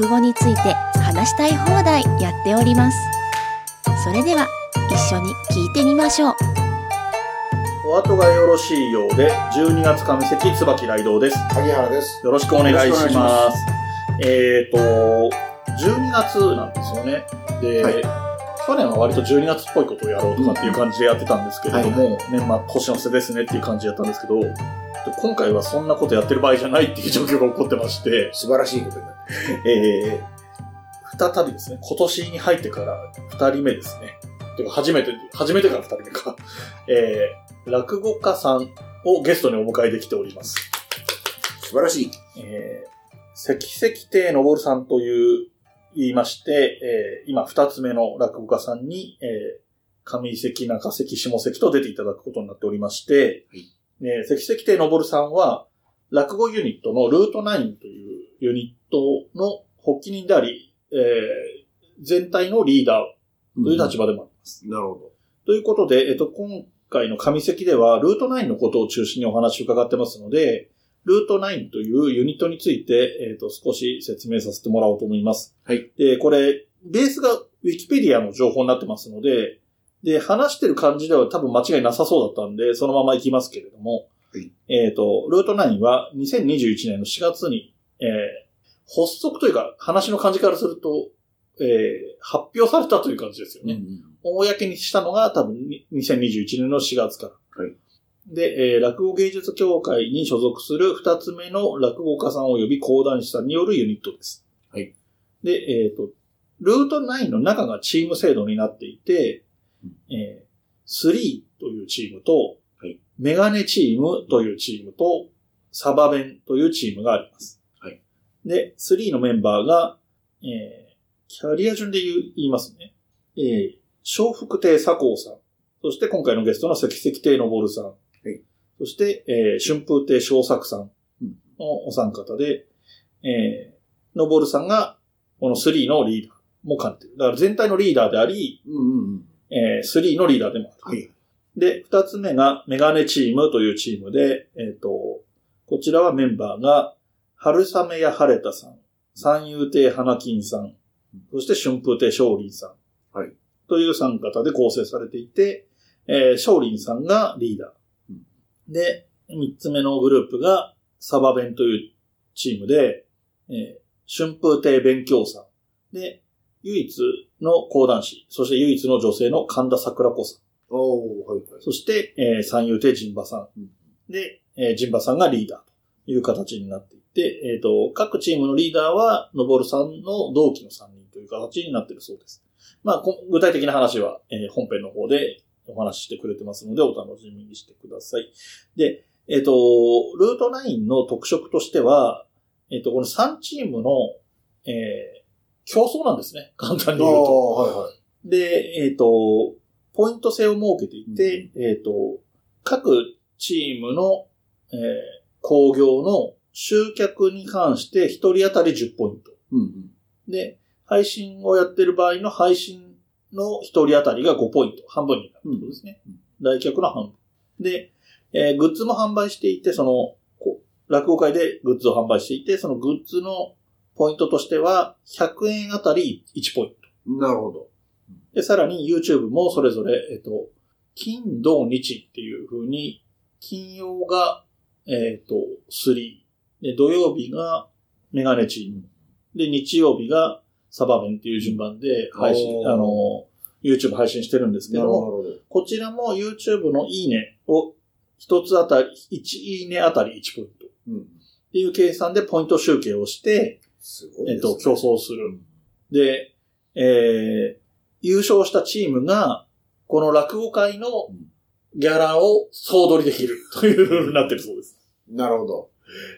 落語について話したい放題やっておりますそれでは一緒に聞いてみましょうお後がよろしいようで、12月上関椿雷道です。萩原です。よろしくお願いしま。いしえっ、と、12月なんですよね。で、はい去年は割と12月っぽいことをやろうとかっていう感じでやってたんですけれども、年末年の瀬ですねっていう感じでやったんですけど、で今回はそんなことやってる場合じゃないっていう状況が起こってまして、素晴らしいことになってえー、再びですね、今年に入ってから2人目ですね。てか初めて、初めてから2人目か。えー、落語家さんをゲストにお迎えできております。素晴らしい。えー、関石亭のぼるさんという、言いまして、えー、今二つ目の落語家さんに、えー、上関、中関、下関と出ていただくことになっておりまして、はいえー関石亭のぼるさんは、落語ユニットのルート9というユニットの発起人であり、えー、全体のリーダーという立場でもあります。なるほということで、えっと、今回の上関では、ルート9のことを中心にお話を伺ってますので、ルート9というユニットについて、えっと、少し説明させてもらおうと思います。はい。で、これ、ベースがウィキペディアの情報になってますので、で、話してる感じでは多分間違いなさそうだったんで、そのまま行きますけれども、はいえっと、ルート9は2021年の4月に、えー発足というか、話の感じからすると、えー発表されたという感じですよど。ね。公にしたのが多分に2021年の4月から。はいで、えー落語芸術協会に所属する二つ目の落語家さん及び講談師さんによるユニットです。はい。で、えっ、と、ルート9の中がチーム制度になっていて、えー、3というチームと、はいメガネチームというチームと、サバベンというチームがあります。はい。で、3のメンバーが、えー、キャリア順で言う言いますね。えー、笑福亭左光さん。そして今回のゲストの関石亭のぼるさん。はい。そして、えー、春風亭昇作さんうんのお三方で、えー、のぼるさんが、この3のリーダーも兼ねてる。だから全体のリーダーであり、うんうんうん。えー、3のリーダーでもある。はい。で、二つ目がメガネチームというチームで、えっ、と、こちらはメンバーが、春雨や晴れたさん、三遊亭花金さん、そして春風亭昇林さん。はい。という三方で構成されていて、えー、昇林さんがリーダー。うんで、三つ目のグループが、サバ弁というチームで、えー春風亭勉強さん。で、唯一の講談師、そして唯一の女性の神田桜子さん。おー、はいはい。そして、えー三遊亭陣馬さん。で、えー、陣馬さんがリーダーという形になっていて、えっ、と、各チームのリーダーは、のぼるさんの同期の3人という形になっているそうです。まあ、こ具体的な話は、えー本編の方でお話ししてくれてますので、お楽しみにしてください。で、えっ、と、ルート9の特色としては、えっ、と、この3チームの、えー競争なんですね。簡単に言うと。はいはい。で、えっ、と、ポイント制を設けていて、えっ、と、各チームの、えー、工業の集客に関して1人当たり10ポイント。うんうん。で、配信をやってる場合の配信の1人当たりが5ポイント。半分になるということですね。来客の半分。で、えーグッズも販売していて、その、こう落語会でグッズを販売していて、そのグッズのポイントとしては、100円あたり1ポイント。なるほど。で、さらに YouTube もそれぞれ、えっと、金、土、日っていう風に、金曜が、えっと、3。で、土曜日がメガネチーム。で、日曜日がサバメンっていう順番で配信、あの、YouTube 配信してるんですけなども。こちらも YouTube のいいねを一つあたり、1いいねあたり1ポイント。っうん。ていう計算でポイント集計をして、すごいね。えっと、競争する。で、えー、優勝したチームが、この落語会のギャラを総取りできる というルールになってるそうです。なるほど。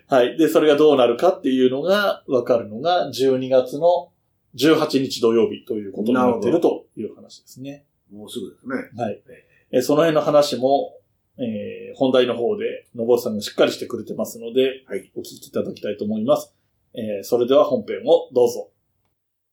はい。で、それがどうなるかっていうのがわかるのが、12月の18日土曜日ということになっているという話ですね。もうすぐですね。はい。えーその辺の話も、えー本題の方で、のぼるさんがしっかりしてくれてますので、はいお聞きいただきたいと思います。えーそれでは本編をどうぞ。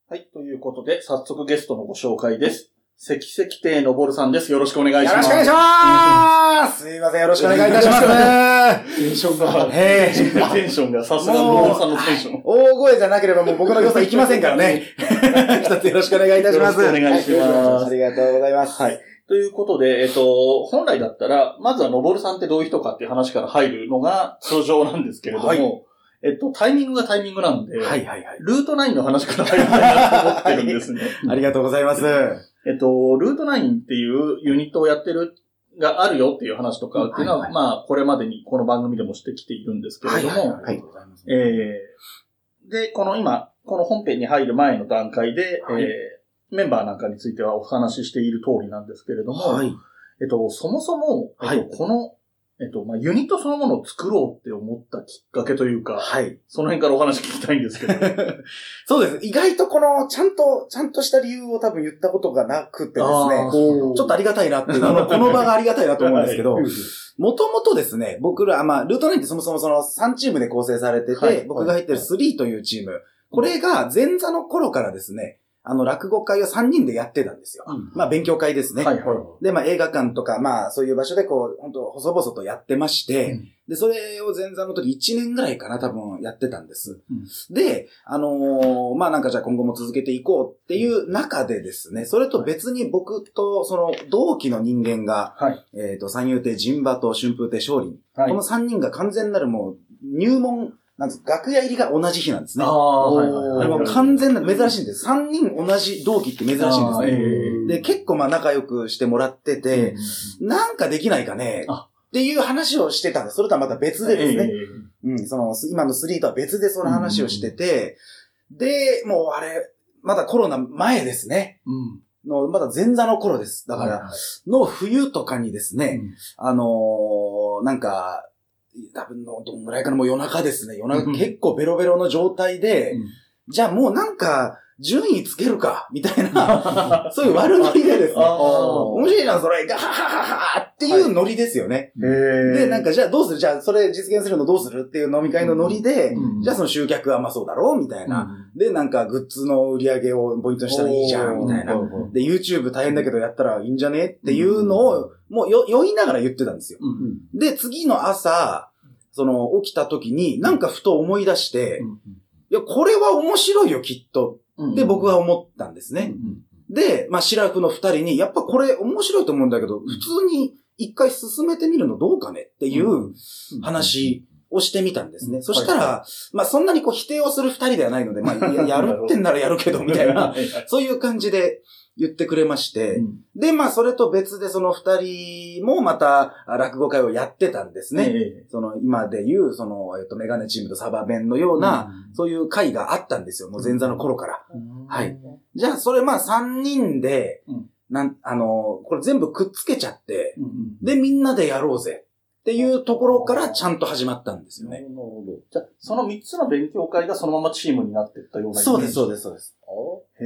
はい。ということで、早速ゲストのご紹介です。関石亭のぼるさんです。よろしくお願いします。よろしくお願いしますすいません、よろしくお願いいたします。テンションが、ええテンションが、さすがのぼるさんのテンション。大声じゃなければもう僕の良さいきませんからね。一つよろしくお願いいたします。よろしくお願いしますありがとうございます。はい。ということで、えっと、本来だったら、まずはのぼるさんってどういう人かっていう話から入るのが通常なんですけれども、はいえっと、タイミングがタイミングなんで、はいはいはい。ルート9の話から入りたいなと思ってるんですね。ありがとうございます。えっと、ルート9っていうユニットをやってる、があるよっていう話とかっていうのは、はいはいまあ、これまでにこの番組でもしてきているんですけれども、はいはい。えーで、この今、この本編に入る前の段階で、はいえーメンバーなんかについてはお話ししている通りなんですけれども、はい。えっと、そもそも、えっと、はいこの、えっと、まあ、ユニットそのものを作ろうって思ったきっかけというか、はい。その辺からお話聞きたいんですけど。そうです。意外とこの、ちゃんと、ちゃんとした理由を多分言ったことがなくてですね。ーちょっとありがたいなっていう、あの、この場がありがたいなと思うんですけどはい、もともとですね、僕ら、まあ、ルート9ってそもそもその3チームで構成されてて、はい僕が入ってる3というチーム、これが前座の頃からですね、あの、落語会を3人でやってたんですよ。うんまあ、勉強会ですね。はいはい。で、まあ、映画館とか、まあ、そういう場所でこう、本当細々とやってまして、うんで、それを前座の時1年ぐらいかな、多分やってたんです。うんで、あのーまあ、なんかじゃあ今後も続けていこうっていう中でですね、それと別に僕とその同期の人間が、はい。えっ、と、三遊亭神馬と春風亭昇林、はいこの3人が完全なるもう入門、なんです楽屋入りが同じ日なんですね。ああ、はいはい完全な、珍しいんです。3人同じ同期って珍しいんですね。えで、結構まあ仲良くしてもらってて、なんかできないかね？あっていう話をしてたんです。それとはまた別でですね。えうん、その、今の3とは別でその話をしてて、で、もうあれ、まだコロナ前ですね。えうん。の、まだ前座の頃です。だから、の冬とかにですね、あのーなんか、多分の、どんぐらいかな、もう夜中ですね。夜中結構ベロベロの状態で、じゃあもうなんか、順位つけるか、みたいな、そういう悪ノリでですね。面白いじゃん、それ、ガハハハハっていうノリですよね。で、なんか、じゃあどうする？じゃあ、それ実現するのどうするっていう飲み会のノリで、うんじゃあその集客はまあそうだろうみたいな。で、なんか、グッズの売り上げをポイントにしたらいいじゃん、みたいな。うんで、YouTube 大変だけどやったらいいんじゃね？っていうのを、もうよ、酔いながら言ってたんですよ。うんで、次の朝、その、起きた時に、なんかふと思い出して、いや、これは面白いよ、きっと。うんで、僕は思ったんですね。うんで、まあ、シラフの二人に、やっぱこれ面白いと思うんだけど、普通に一回進めてみるのどうかね？っていう話をしてみたんですね。そしたら、はまあ、そんなにこう否定をする二人ではないので、まあ、ややるってんならやるけど、みたいな、そういう感じで言ってくれまして、で、まあ、それと別でその二人もまた落語会をやってたんですね。ね。その、今で言う、その、えっと、メガネチームとサバ弁のような、そういう会があったんですよ。もう前座の頃から。はい。じゃあ、それまあ三人で、うんなん、あの、これ全部くっつけちゃって、うんうんで、みんなでやろうぜ。っていうところからちゃんと始まったんですよね。なるほど。じゃあ、その3つの勉強会がそのままチームになっていったようなそうです、そうです、そうです。へ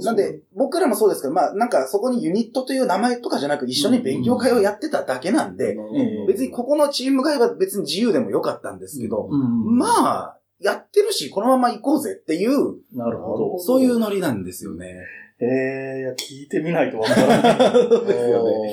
ーなんで、僕らもそうですけど、まあ、なんかそこにユニットという名前とかじゃなく一緒に勉強会をやってただけなんで、ええ別にここのチーム外は別に自由でもよかったんですけど、うんまあ、やってるし、このまま行こうぜっていう、なるほど。そういうノリなんですよね。へえ、いや、聞いてみないとわからない。ですよね。な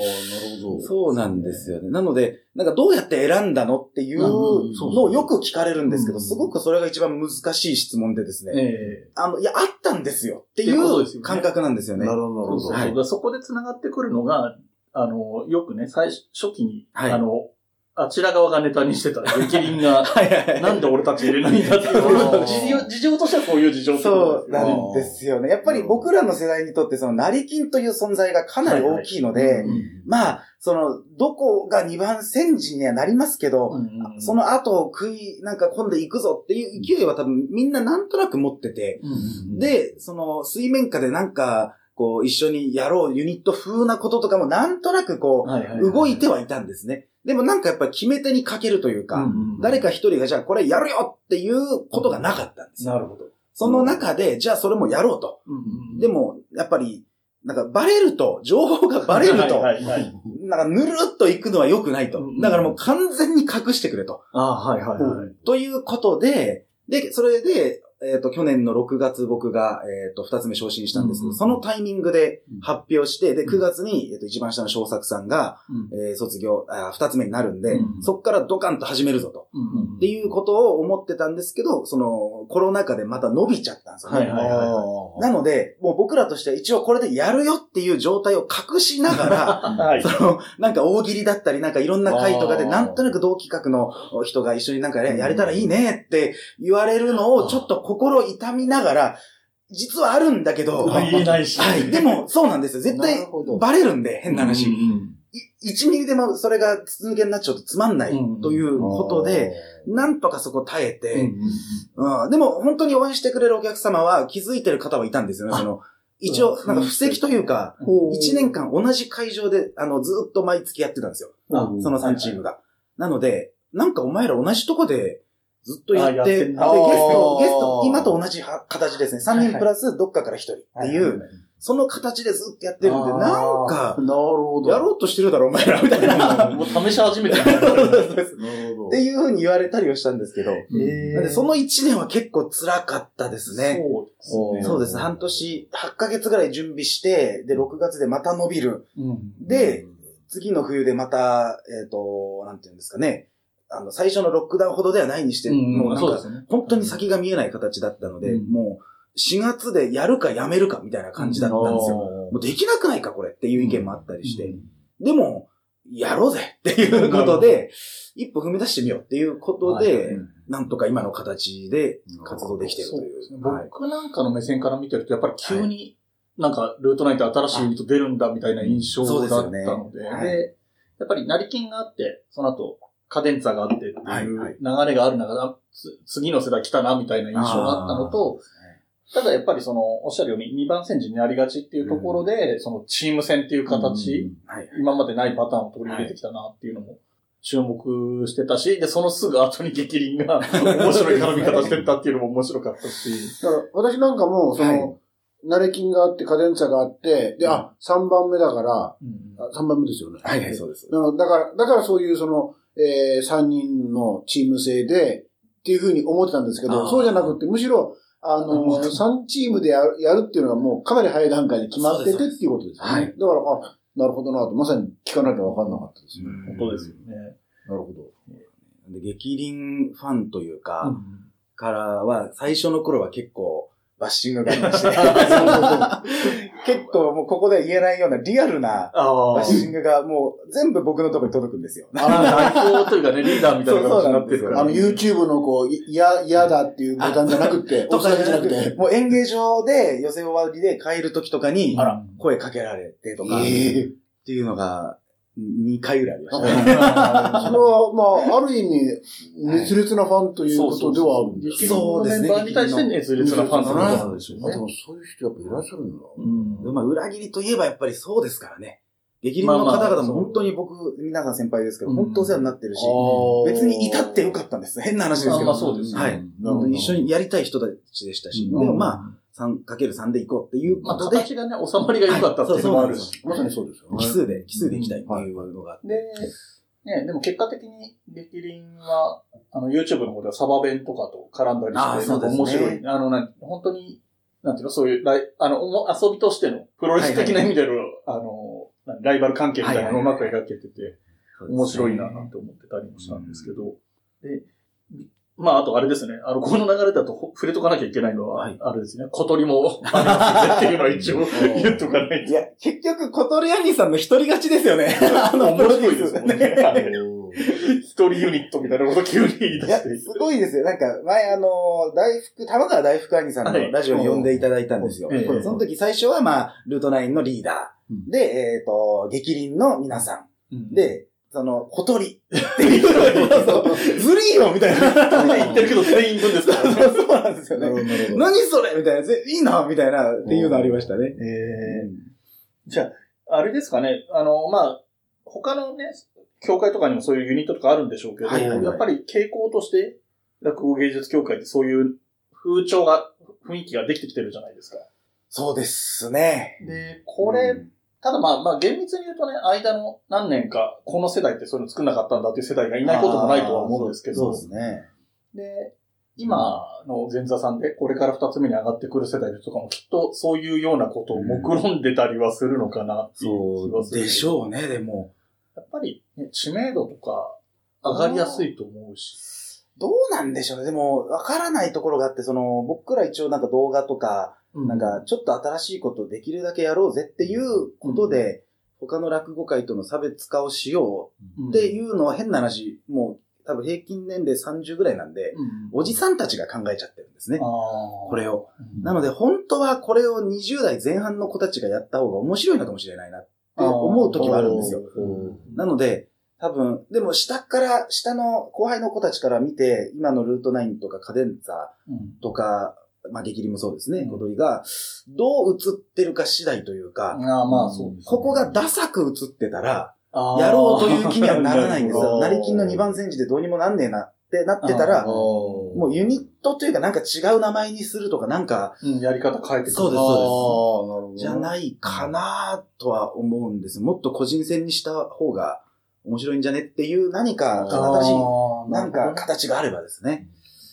るほど。そうなんですよね。なので、なんかどうやって選んだのっていううんのをよく聞かれるんですけど、うんすごくそれが一番難しい質問でですね。えあの、いや、あったんですよっていう感覚なんですよね。なるほど、なるほど。そこで繋がってくるのが、あの、よくね、最初、初期に、はいあの、あちら側がネタにしてた 激輪が、はいはいはい。なんで俺たち入れないんだって。事情、事情としてはそういう事情そうなんですよね。やっぱり僕らの世代にとってその成金という存在がかなり大きいので、うん。まあ、その、どこが2番戦時にはなりますけど、うんその後を食い、なんか今度行くぞっていう勢いは多分みんななんとなく持ってて、うんで、その水面下でなんか、こう一緒にやろうユニット風なこととかもなんとなくこう、はいはい。動いてはいたんですね。でもなんかやっぱり決め手にかけるというか、うん誰か一人がじゃあこれやるよっていうことがなかったんですよ。なるほど。その中で、じゃあそれもやろうと。でも、やっぱり、なんかバレると、情報がバレると、はいはいはい。なんかぬるっと行くのは良くないとうん。だからもう完全に隠してくれと。ああ、はいはいはい。ということで、で、それで、えっ、と、去年の6月僕が、えっ、と、2つ目昇進したんですけど、うんそのタイミングで発表して、で、うん。9月に、えっ、と、一番下の小作さんが、えー卒業、あ2つ目になるんで、うんそっからドカンと始めるぞと。うんっていうことを思ってたんですけど、その、コロナ禍でまた伸びちゃったんですよね。はいはいはい なので、もう僕らとしては一応これでやるよっていう状態を隠しながら、はい。その、なんか大喜利だったり、なんかいろんな会とかで、なんとなく同企画の人が一緒になんかややれたらいいねって言われるのをちょっと心痛みながら、実はあるんだけど、言えないし。はい。でも、そうなんですよ。絶な対バレるんで、変な話。うんうんい1ミリでもそれが筒抜けになっちゃうとつまんないうんということで、、なんとかそこ耐えうんて、うん、でも本当に応援してくれるお客様は気づいてる方はいたんですよね。あその、一応、なんか布石というか、うん1年間同じ会場で、あの、ずっと毎月やってたんですよ。あその3チームが。なので、なんかお前ら同じとこでずっとやって、ってで、ゲスト、ゲスト、今と同じは形ですね。3人プラスどっかから1人っていう、その形でずっとやってるんで、なんか、なるほど。やろうとしてるだろ、お前ら、みたいな。もう試し始めてる。なるほど。っていう風に言われたりはしたんですけど、えなんでその1年は結構辛かったですね。そうですね。そうです。半年、8ヶ月ぐらい準備して、で、6月でまた伸びる。うんで、次の冬でまた、えっ、と、なんていうんですかね。あの、最初のロックダウンほどではないにして、もうなんか。本当に先が見えない形だったので、うんもう、4月でやるかやめるかみたいな感じだったんですよ。もうできなくないかこれっていう意見もあったりして。でも、やろうぜっていうことで、一歩踏み出してみようっていうことで、うん。なんとか今の形で活動できてるという。僕なんかの目線から見てると、やっぱり急に、なんか、ルートナインって新しいユニット出るんだみたいな印象だったので、で、やっぱり成金があって、その後、カデンツァがあってっていう流れがある中で、次の世代来たなみたいな印象があったのと、ただやっぱりその、おっしゃるように2番戦時になりがちっていうところで、そのチーム戦っていう形、はい。今までないパターンを取り入れてきたなっていうのも注目してたし、で、そのすぐ後に激輪が 面白い絡み方してったっていうのも面白かったし。だから私なんかも、そはいの、ナレキンがあって、カデンツァがあって、で、あ、3番目だから、うんあ3番目ですよね。はいはい、そうです。だから、だからそういうその、えー、3人のチーム制で、っていうふうに思ってたんですけど、そうじゃなくて、むしろ、あの、3チームでやるやるっていうのがもうかなり早い段階で決まっててっていうことですよね。はいだから、あ、なるほどなと、まさに聞かなきゃわかんなかったですね。本当ですよね。なるほど。で激輪ファンというか、うんからは、最初の頃は結構、バッシングがありまして。結構もうここでは言えないようなリアルなあバッシングがもう全部僕のところに届くんですよ。あ、代表というかね、リーダーみたいな形になってるから。あの、YouTube のこう、いや、嫌だっていうボタンじゃなくて、とかじゃなくて、もう演芸場で予選終わりで帰る時とかに声かけられてとか、っええていうのが2回ぐらいありましたね。それは、まあ、ある意味、熱烈なファンということではあるんです激励のメンバーに対して熱烈なファンそうだだねでしょうあ、でね。もそういう人やっぱいらっしゃるんだ。うんまあ、裏切りといえばやっぱりそうですからね。激励の方々も本当に僕、皆さん先輩ですけど、うん本当お世話になってるし、別に至ってよかったんです。変な話ですけど。まあまあそうですねはい。本当に一緒にやりたい人たちでしたし、うんでもまあ、3×3 で行こうっていうまあ、ことで、形がね、収まりが良かったっていうのもあるし。まさにそうですよね。奇数で、奇数で行きたいっていうのがあって。で、ね、でも結果的に、激輪は、あの、YouTube の方ではサバ弁とかと絡んだりして、ね面白い。あの、な本当に、なんていうの、そういうライ、あの、おも遊びとしての、プロレス的な意味での、あの、何ライバル関係みたいなのをうまく描けてて、面白いななんて思ってたりもしたんですけど、で、まあ、あとあれですね、あの、この流れだとほ触れとかなきゃいけないのは、はいあれですね、小鳥もありますねっていうのは一応言っとかないいや、結局、小鳥兄さんの一人勝ちですよね。あの、面白いですもんね。一人ユニットみたいなこと急に言い出して。すごいですよ。なんか、前あの、大福、玉川大福兄さんはいのラジオに呼んでいただいたんですよ。ええその時最初はまあ、ルートナインのリーダー。で、えっ、と、激輪の皆さうんん。、で、その、小鳥っていうのを ずりーよみたいな。言ってるけど全員分ですからね。そうなんですよね。何それみたいな。ぜいいなみたいな、っていうのありましたね。えじゃあ、あれですかね、あの、まあ、他のね、協会とかにもそういうユニットとかあるんでしょうけど、はいはいはいやっぱり傾向として、落語芸術協会ってそういう風潮が、雰囲気ができてきてるじゃないですか。そうですね。で、これ、ただまあ、まあ厳密に言うとね、間の何年か、この世代ってそういうの作んなかったんだっていう世代がいないこともないとは思うんですけど、そうですね。で、今の前座さんで、これから二つ目に上がってくる世代とかもきっとそういうようなことを目論んでたりはするのかなっていう気はする。でしょうね、でも。やっぱり、ね、知名度とか上がりやすいと思うし。どうなんでしょうね。でも、わからないところがあって、その、僕ら一応なんか動画とか、なんか、ちょっと新しいことできるだけやろうぜっていうことで、他の落語界との差別化をしようっていうのは変な話、もう多分平均年齢30ぐらいなんで、おじさんたちが考えちゃってるんですね。これを。なので本当はこれを20代前半の子たちがやった方が面白いのかもしれないなって思う時はあるんですよ。なので、多分、でも下から、下の後輩の子たちから見て、今のルート9とかカデンザとか、まあ、激励もそうですね、踊りが、どう映ってるか次第というか、あまあそうです、ここがダサく映ってたら、やろうという気にはならないんですよ。成金の2番戦時でどうにもなんねえなってなってたら、もうユニットというかなんか違う名前にするとかなんか、うん、やり方変えてくる。そうです、そうです。じゃないかなとは思うんです。もっと個人戦にした方が面白いんじゃねっていう何か新しい、なんか形があればですね。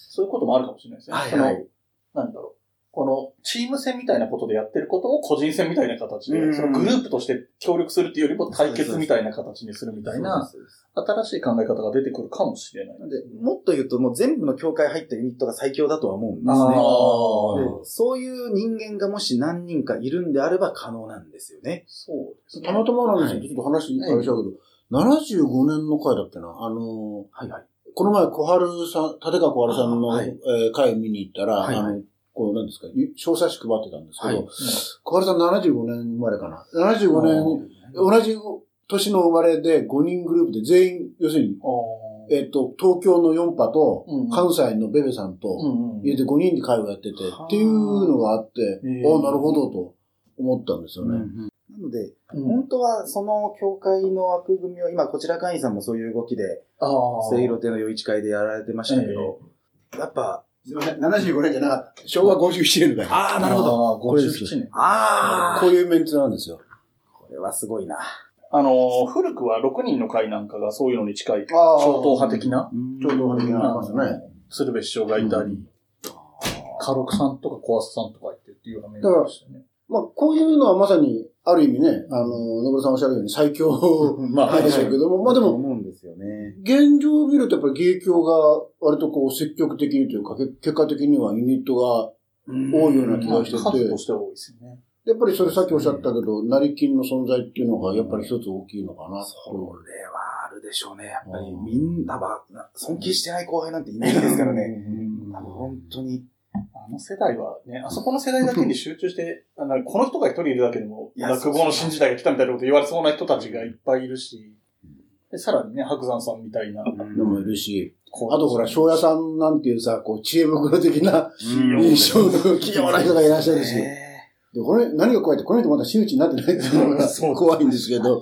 そういうこともあるかもしれないですね。はい、はい、なんだろう。このチーム戦みたいなことでやってることを個人戦みたいな形で、そのグループとして協力するっていうよりも対決みたいな形にするみたいな、新しい考え方が出てくるかもしれない。で、もっと言うともう全部の協会入ったユニットが最強だとは思うんですね。でそういう人間がもし何人かいるんであれば可能なんですよね。そうですね。たまたまなんですけど、ちょっと話、あれしたけど、75年の回だっけな、あのはいはい。この前、小春さん、立川小春さんの、はい、えー、回見に行ったら、はい。はい、あの、こう、なんですか、詳細紙配ってたんですけど、はい、小原さん75年生まれかな？75年、同じ年の生まれで5人グループで全員、要するに、えっ、と、東京の4波と、関西のベベさんと、入れて5人で会話やってて、っていうのがあって、ああ、なるほどと思ったんですよね。なので、本当はその教会の枠組みを、今、こちら会員さんもそういう動きで、聖路亭の余市会でやられてましたけど、やっぱ、すみません、75年じゃなかった。昭和57年だよ。ああ、なるほど。これ57年。ああ。こういうメンツなんですよ。これはすごいな。あの、古くは6人の会なんかがそういうのに近い、超党派的な、超党派的なますね。鶴瓶師匠がいたり、カロクさんとか小朝さんとかいてっていうようなメンツでしたね。まあ、こういうのはまさに、ある意味ね、あの、野村さんおっしゃるように最強 まあ、でしょうけども、まあでも、思うんですよね。現状を見るとやっぱり芸協が割とこう積極的にというか、結果的にはユニットが多いような気がしてて。数として多いですよね。やっぱりそれさっきおっしゃったけど、成金の存在っていうのがやっぱり一つ大きいのかなそれはあるでしょうね。やっぱりみんなは、尊敬してない後輩なんていないですからね。本当に。あの世代はね、あそこの世代だけに集中して、あのこの人が一人いるだけでも、落語の新時代が来たみたいなこと言われそうな人たちがいっぱいいるし、でさらにね、白山さんみたいな。のもいるし、あとほら、庄屋さんなんていうさ、こう、知恵袋的な印象の器用な人がいらっしゃるし。で、これ、何が怖いって、この人まだ真打ちになってないっていうのが 怖いんですけど。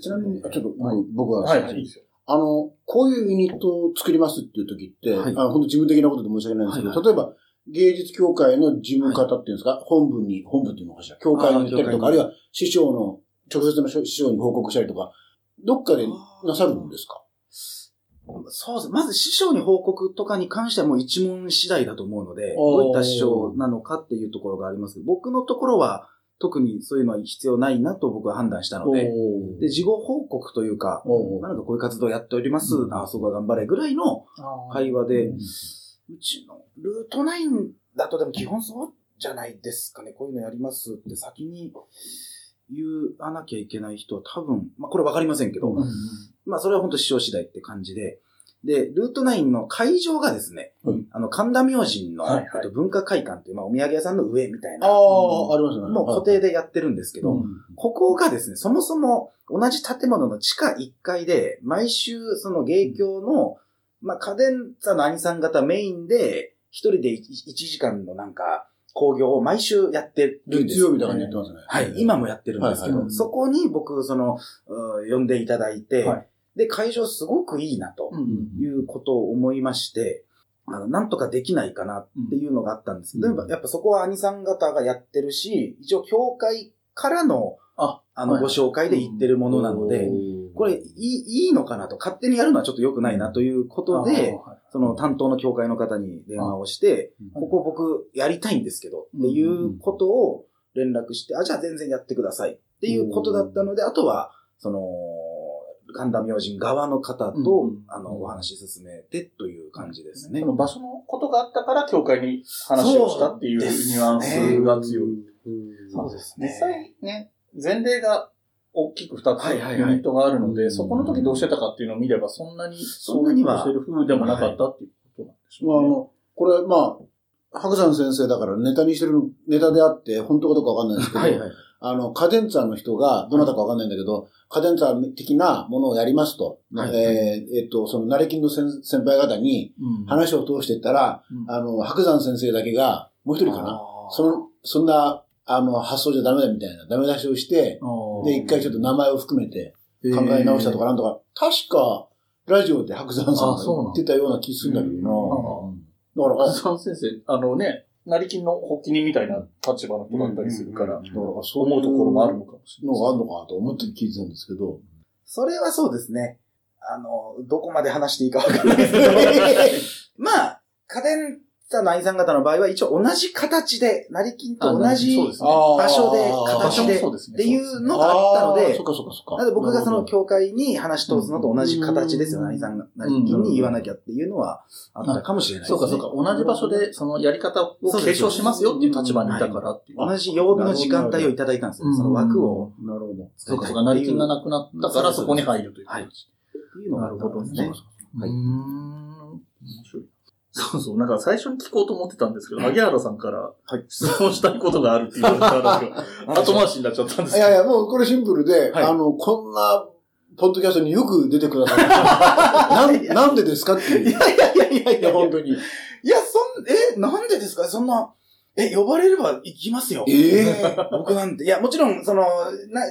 ちなみに、ちょっと、僕は、はい、いいですよ。あの、こういうユニットを作りますっていう時って、はい、あの本当自分的なことで申し訳ないんですけど、はいはい、例えば、芸術協会の事務方っていうんですか、はい、本部に、本部っていうのかしら、協会に行ったりとか、あるいは師匠の、直接の師匠に報告したりとか、どっかでなさるんですか？そうです。まず師匠に報告とかに関してはもう一問次第だと思うので、どういった師匠なのかっていうところがあります。僕のところは、特にそういうのは必要ないなと僕は判断したので、で、事後報告というか、なんかこういう活動をやっております、うん、あ、そこは頑張れぐらいの会話で、うちのルート9だとでも基本そうじゃないですかね。こういうのやりますって先に言わなきゃいけない人は多分、まあこれわかりませんけど、まあそれは本当師匠次第って感じで、で、ルート9の会場がですね、うん、あの、神田明神の、はいはい、文化会館っていう、まあ、お土産屋さんの上みたいな。ああ、ありますね。もう固定でやってるんですけど、うん、ここがですね、そもそも同じ建物の地下1階で、毎週その芸協の、まあ、家電座の兄さん方メインで、一人で1時間のなんか、工業を毎週やってるんです、月曜日とかにやってますね。はい、今もやってるんですけど、はいはい、そこに僕、その、呼んでいただいて、はいで、会場すごくいいなということを思いまして、あの、なんとかできないかなっていうのがあったんです。けど、うん、やっぱそこは兄さん方がやってるし、一応教会からのあの、はいご紹介で言ってるものなので、これ、いい、いいのかなと、勝手にやるのはちょっと良くないなということで、その担当の協会の方に電話をして、ここ僕やりたいんですけど、っていうことを連絡して、あ、じゃあ全然やってくださいっていうことだったので、あとは、その、神田明神側の方と、うんあの、お話し進めてという感じですね。その場所のことがあったから、教会に話をしたっていうニュアンスが強い。そうです実際ね、前例が大きく2つユニットがあるので、うんそこの時どうしてたかっていうのを見れば、そんなに、そんなにはしてる風でもなかったっていうことなんでしまあ、あょうね。の、これ、まあ、白山先生だからネタにしてるネタであって、本当かどうかわかんないですけど、はいはい。あの、カデンツァーの人が、どなたかわかんないんだけど、カデンツァー的なものをやりますと、はい。えーえっと、その、ナレキンの先先輩方にうん。話を通していったら、うん。あの、白山先生だけが、もう一人かな、その、そんな、あの、発想じゃダメだみたいな、ダメ出しをして、で、一回ちょっと名前を含めて考え直したとかなんとか、確か、ラジオで白山さんが言ってたような気するんだけどな。だから、あ松さん先生、あのね、成金の発起人みたいな立場の人だったりするから、だからそう思うところもあるのかもしれない。のがあるのかなと思って聞いてたんですけど。それはそうですね。あの、どこまで話していいかわかんないですけど。まあ、家電ザの愛さん方の場合は一応同じ形で、成金と同じ場所で、形で、っていうのがあったのでそっ、かそっかそっか。なので僕がその教会に話し通すのと同じ形ですよ、成さんが、成金に言わなきゃっていうのはあったかもしれないですね。そうかそうか。同じ場所で、そのやり方を継承しますよっていう立場にいたからっていう。同じ曜日の時間帯をいただいたんですよ。うんその枠をほどなるほど。そうかそうか。成金がなくなったからそこに入るというはい形。っていうのがあったんですね。うーん。面白い。そうそう。なんか最初に聞こうと思ってたんですけど、萩原さんから質問したいことがあるっていうのがあるんですけど、後回しになっちゃったんですけど。いやいや、もうこれシンプルで、はいあの、こんな、ポッドキャストによく出てくださって。なん、なんでですかっていう。いやいやいやいやいいや、本当に。いや、そん、え、なんでですか？そんな、え、呼ばれれば行きますよ。ええ僕なんて。いや、もちろん、その、な、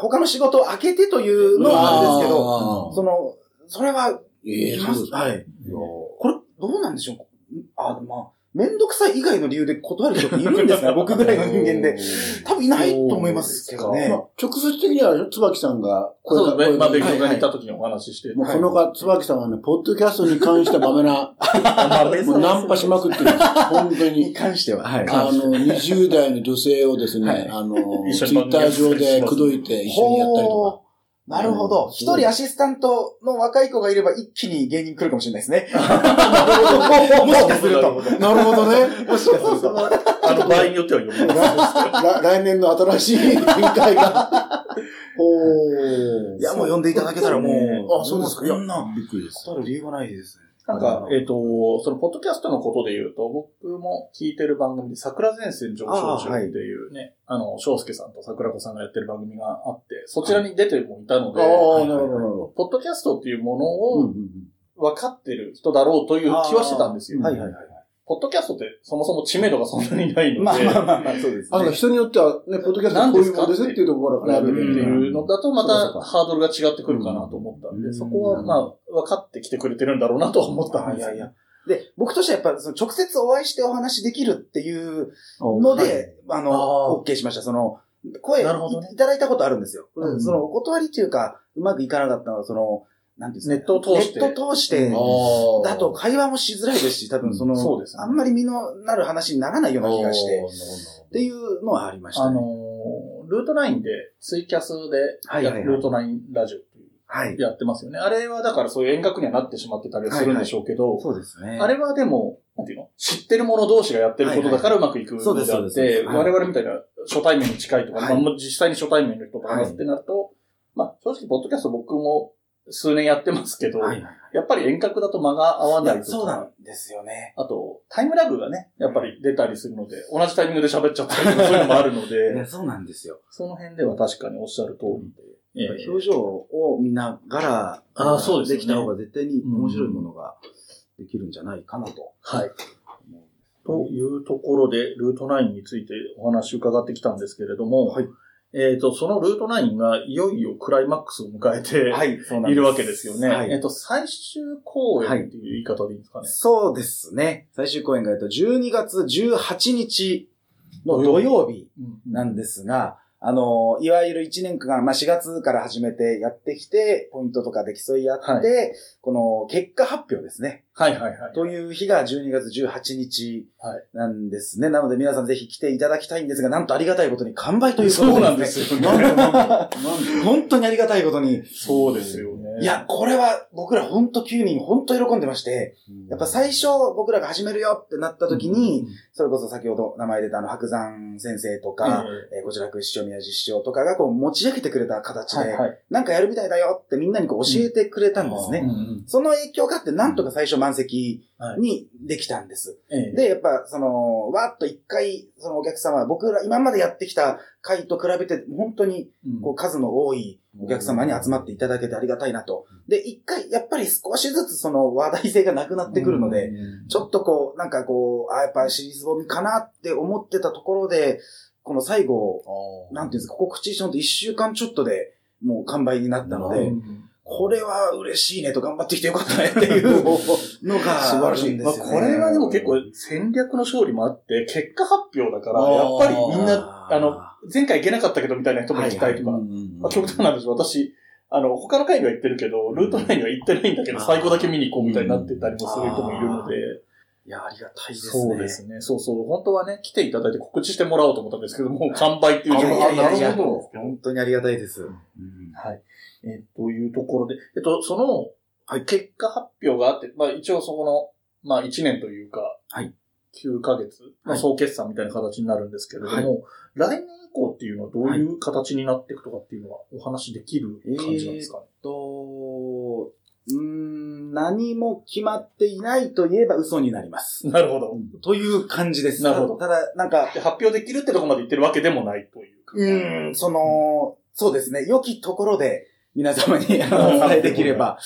他の仕事を開けてというのはあれですけど、どその、それは、ええ行きます。はい。どうなんでしょう？あ、まあ、めんどくさい以外の理由で断る人っているんですか 僕ぐらいの人間で。。多分いないと思いますけどね。まあ、直接的には、椿さんが声そうですね。まあ、勉強はい会に行った時にお話しして。もうこの方、椿さんはね、ポッドキャストに関しては まめな、もうナンパしまくってるんです。本当にに。関しては。はい。あの、20代の女性をですね、はいあの、ツイッター上で口説いて一緒にやったりとか。なるほど。一人アシスタントの若い子がいれば一気に芸人来るかもしれないですね。もしかすると。なるほどね。もしかすると。あの、場合によっては読 来年の新しい展開が。ほう。いや、もう呼んでいただけたらもう、あ、そうですか。いやな、びっくりです。断る理由がないですね。なんか、えっ、と、その、ポッドキャストのことで言うと、僕も聞いてる番組で、桜前線上昇中っていうね、あ,、の、翔介さんと桜子さんがやってる番組があって、そちらに出てもいたので、ああ、はい。なるほど、なるほポッドキャストっていうものを分かってる人だろうという気はしてたんですよ。うんはいはいはい。ポッドキャストってそもそも知名度がそんなにないので、まあまあまあまあ、そうですあ、なんか人によってはね、ポッドキャストこういうものですっていうところからやなるるっていうのだとまたハードルが違ってくるかなと思ったんで、うん。そこはまあ分かってきてくれてるんだろうなとは思ったんです。よいやいや。で、僕としてはやっぱその直接お会いしてお話できるっていうのので、あの、あー。OK しました。その、声いただいたことあるんですよ。うん。その、お断りっていうか、うまくいかなかったのは、その、なんですか。ネットを通して。ネット通して、あだと会話もしづらいですし、多分その、そうですね。あんまり身のなる話にならないような気がして、てっていうのはありました。ね。あのー、ルートラインでツイキャスでや、はいはいはい。ルートラインラジオっていうはい。やってますよね。あれはだからそういう遠隔にはなってしまってたりはするんでしょうけど、そうですね。あれはでも、なんていうの？知ってる者同士がやってることだからうまくいくのであそうですそうって、我々みたいな初対面に近いとか、はい。まあ実際に初対面の人と話すってなると、まあ正直、ポッドキャスト僕も数年やってますけど、はいはい。やっぱり遠隔だと間が合わないとそうなか、んですよね。あと、タイムラグがね、やっぱり出たりするので、同じタイミングで喋っちゃったりとかそういうのもあるの いでや、、そうなんですよ。その辺では確かにおっしゃる通りで。ええ表情を見ながら、あーそうですよねできた方が絶対に面白いものができるんじゃないかなと。はい。というところで、ルート9についてお話伺ってきたんですけれども、はいえっ、と、そのルート9がいよいよクライマックスを迎えて、はい。いるわけですよね。はいえっ、と、最終公演っていう言い方でいいんですかね？そうですね。最終公演が、えっと、12月18日の土曜日うんなんですが、あの、いわゆる1年間、まあ、4月から始めてやってきて、ポイントとかで競い合って、はこの結果発表ですね。はいはいはい。という日が12月18日はいなんですね。なので皆さんぜひ来ていただきたいんですが、なんとありがたいことに完売ということで、そうなんですよねなんとなんとなんで本当にありがたいことに。そうですよね。いや、これは僕ら本当9人本当喜んでまして、やっぱ最初僕らが始めるよってなった時に、それこそ先ほど名前出たあの白山先生とか、えー、こちらく師匠宮地師匠とかがこう持ち上げてくれた形で。なんかやるみたいだよってみんなにこう教えてくれたんですね。その影響があって、なんとか最初満席はいにできたんです。ええで、やっぱ、その、わーっと一回、そのお客様、僕ら今までやってきた回と比べて、本当に、こう、数の多いお客様に集まっていただけてありがたいなと。で、一回、やっぱり少しずつその話題性がなくなってくるので、ちょっとこう、なんかこう、あ、やっぱシリーズボミかなって思ってたところで、この最後、なんていうんですか、告知してほんと一週間ちょっとでもう完売になったので、これは嬉しいねと頑張ってきてよかったねっていう のが素晴らしいんですよね。これはでも結構戦略の勝利もあって、結果発表だから、やっぱりみんな、あの、前回行けなかったけどみたいな人も行きたいとか、まあ、極端なんですよ。私、あの、他の会には行ってるけど、ルート内には行ってないんだけど、最後だけ見に行こうみたいになってたりもする人もいるので、いや、ありがたいですね。そうですね。そうそう。本当はね、来ていただいて告知してもらおうと思ったんですけど、もう完売っていうい情報やいやいやなるほど。本当にありがたいです。うんはい。えーというところで、えっと、その、結果発表があって、まあ一応そこの、まあ1年というか、はい。9ヶ月、まあはい総決算みたいな形になるんですけれども、はい来年以降っていうのはどういう形になっていくとかっていうのはお話できる感じなんですかね？と、うーん、何も決まっていないと言えば嘘になります。なるほど。という感じです。なるほどただ、なんか、で発表できるってところまで言ってるわけでもないというか。うーん、その、そうですね、良きところで皆様にあのお伝えできれば。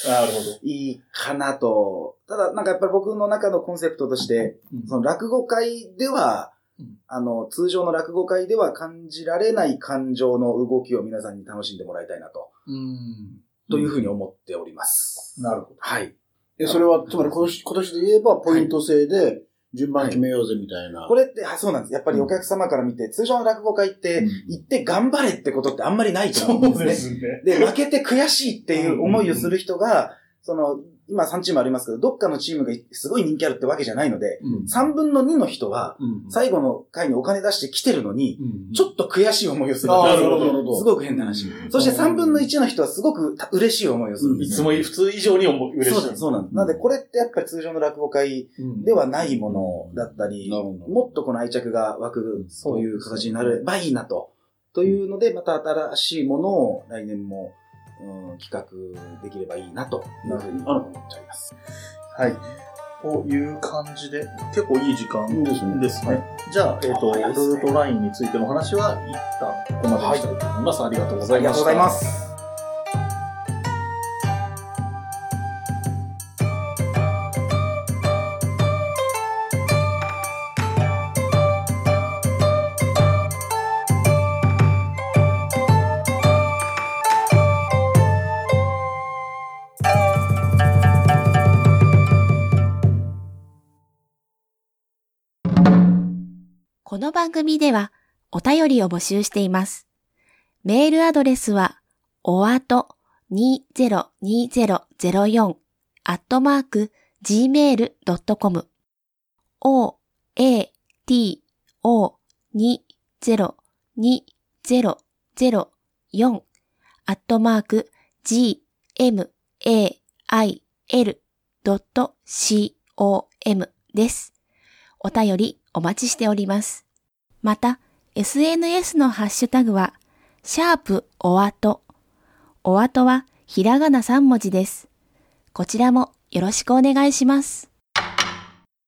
いいかなと。ただ、なんかやっぱり僕の中のコンセプトとして、その落語会ではうん、あの、通常の落語会では感じられない感情の動きを皆さんに楽しんでもらいたいなと、うん。というふうに思っております。なるほど。はい。え、それは、つまり今年、今年で言えば、ポイント制で、順番決めようぜみたいな。これって、あそうなんです。やっぱりお客様から見て、通常の落語会って、行って頑張れってことってあんまりないと思うんですね。ね。で、負けて悔しいっていう思いをする人が、その、今3チームありますけど、どっかのチームがすごい人気あるってわけじゃないので、うん3分の2の人は、うん最後の回にお金出して来てるのに、うんちょっと悔しい思いをする。ああ、なるほど。すごく変な話。そして3分の1の人はすごく嬉しい思いをする。いつも普通以上に思う嬉しい。そうなんです、そうなんです。なので、これってやっぱり通常の落語会うんではないものだったり。もっとこの愛着が湧くという形になればいいなと。というので、また新しいものを来年も、うん、企画できればいいなというふうに思っております。はい。という感じで、結構いい時間ですね。ですね。じゃあ、えっ、と、ルートラインについての話は一旦ここまでにしたいと思います。ありがとうございました。ありがとうございま。す。の番組ではお便りを募集しています。メールアドレスは、おあと202004アットマーク gmail.com o, a, t, o, 202004アットマーク g, m, a, i, l, c, o, m です。お便りお待ちしております。また、SNS のハッシュタグは、シャープおあと。おあとはひらがな3文字です。こちらもよろしくお願いします。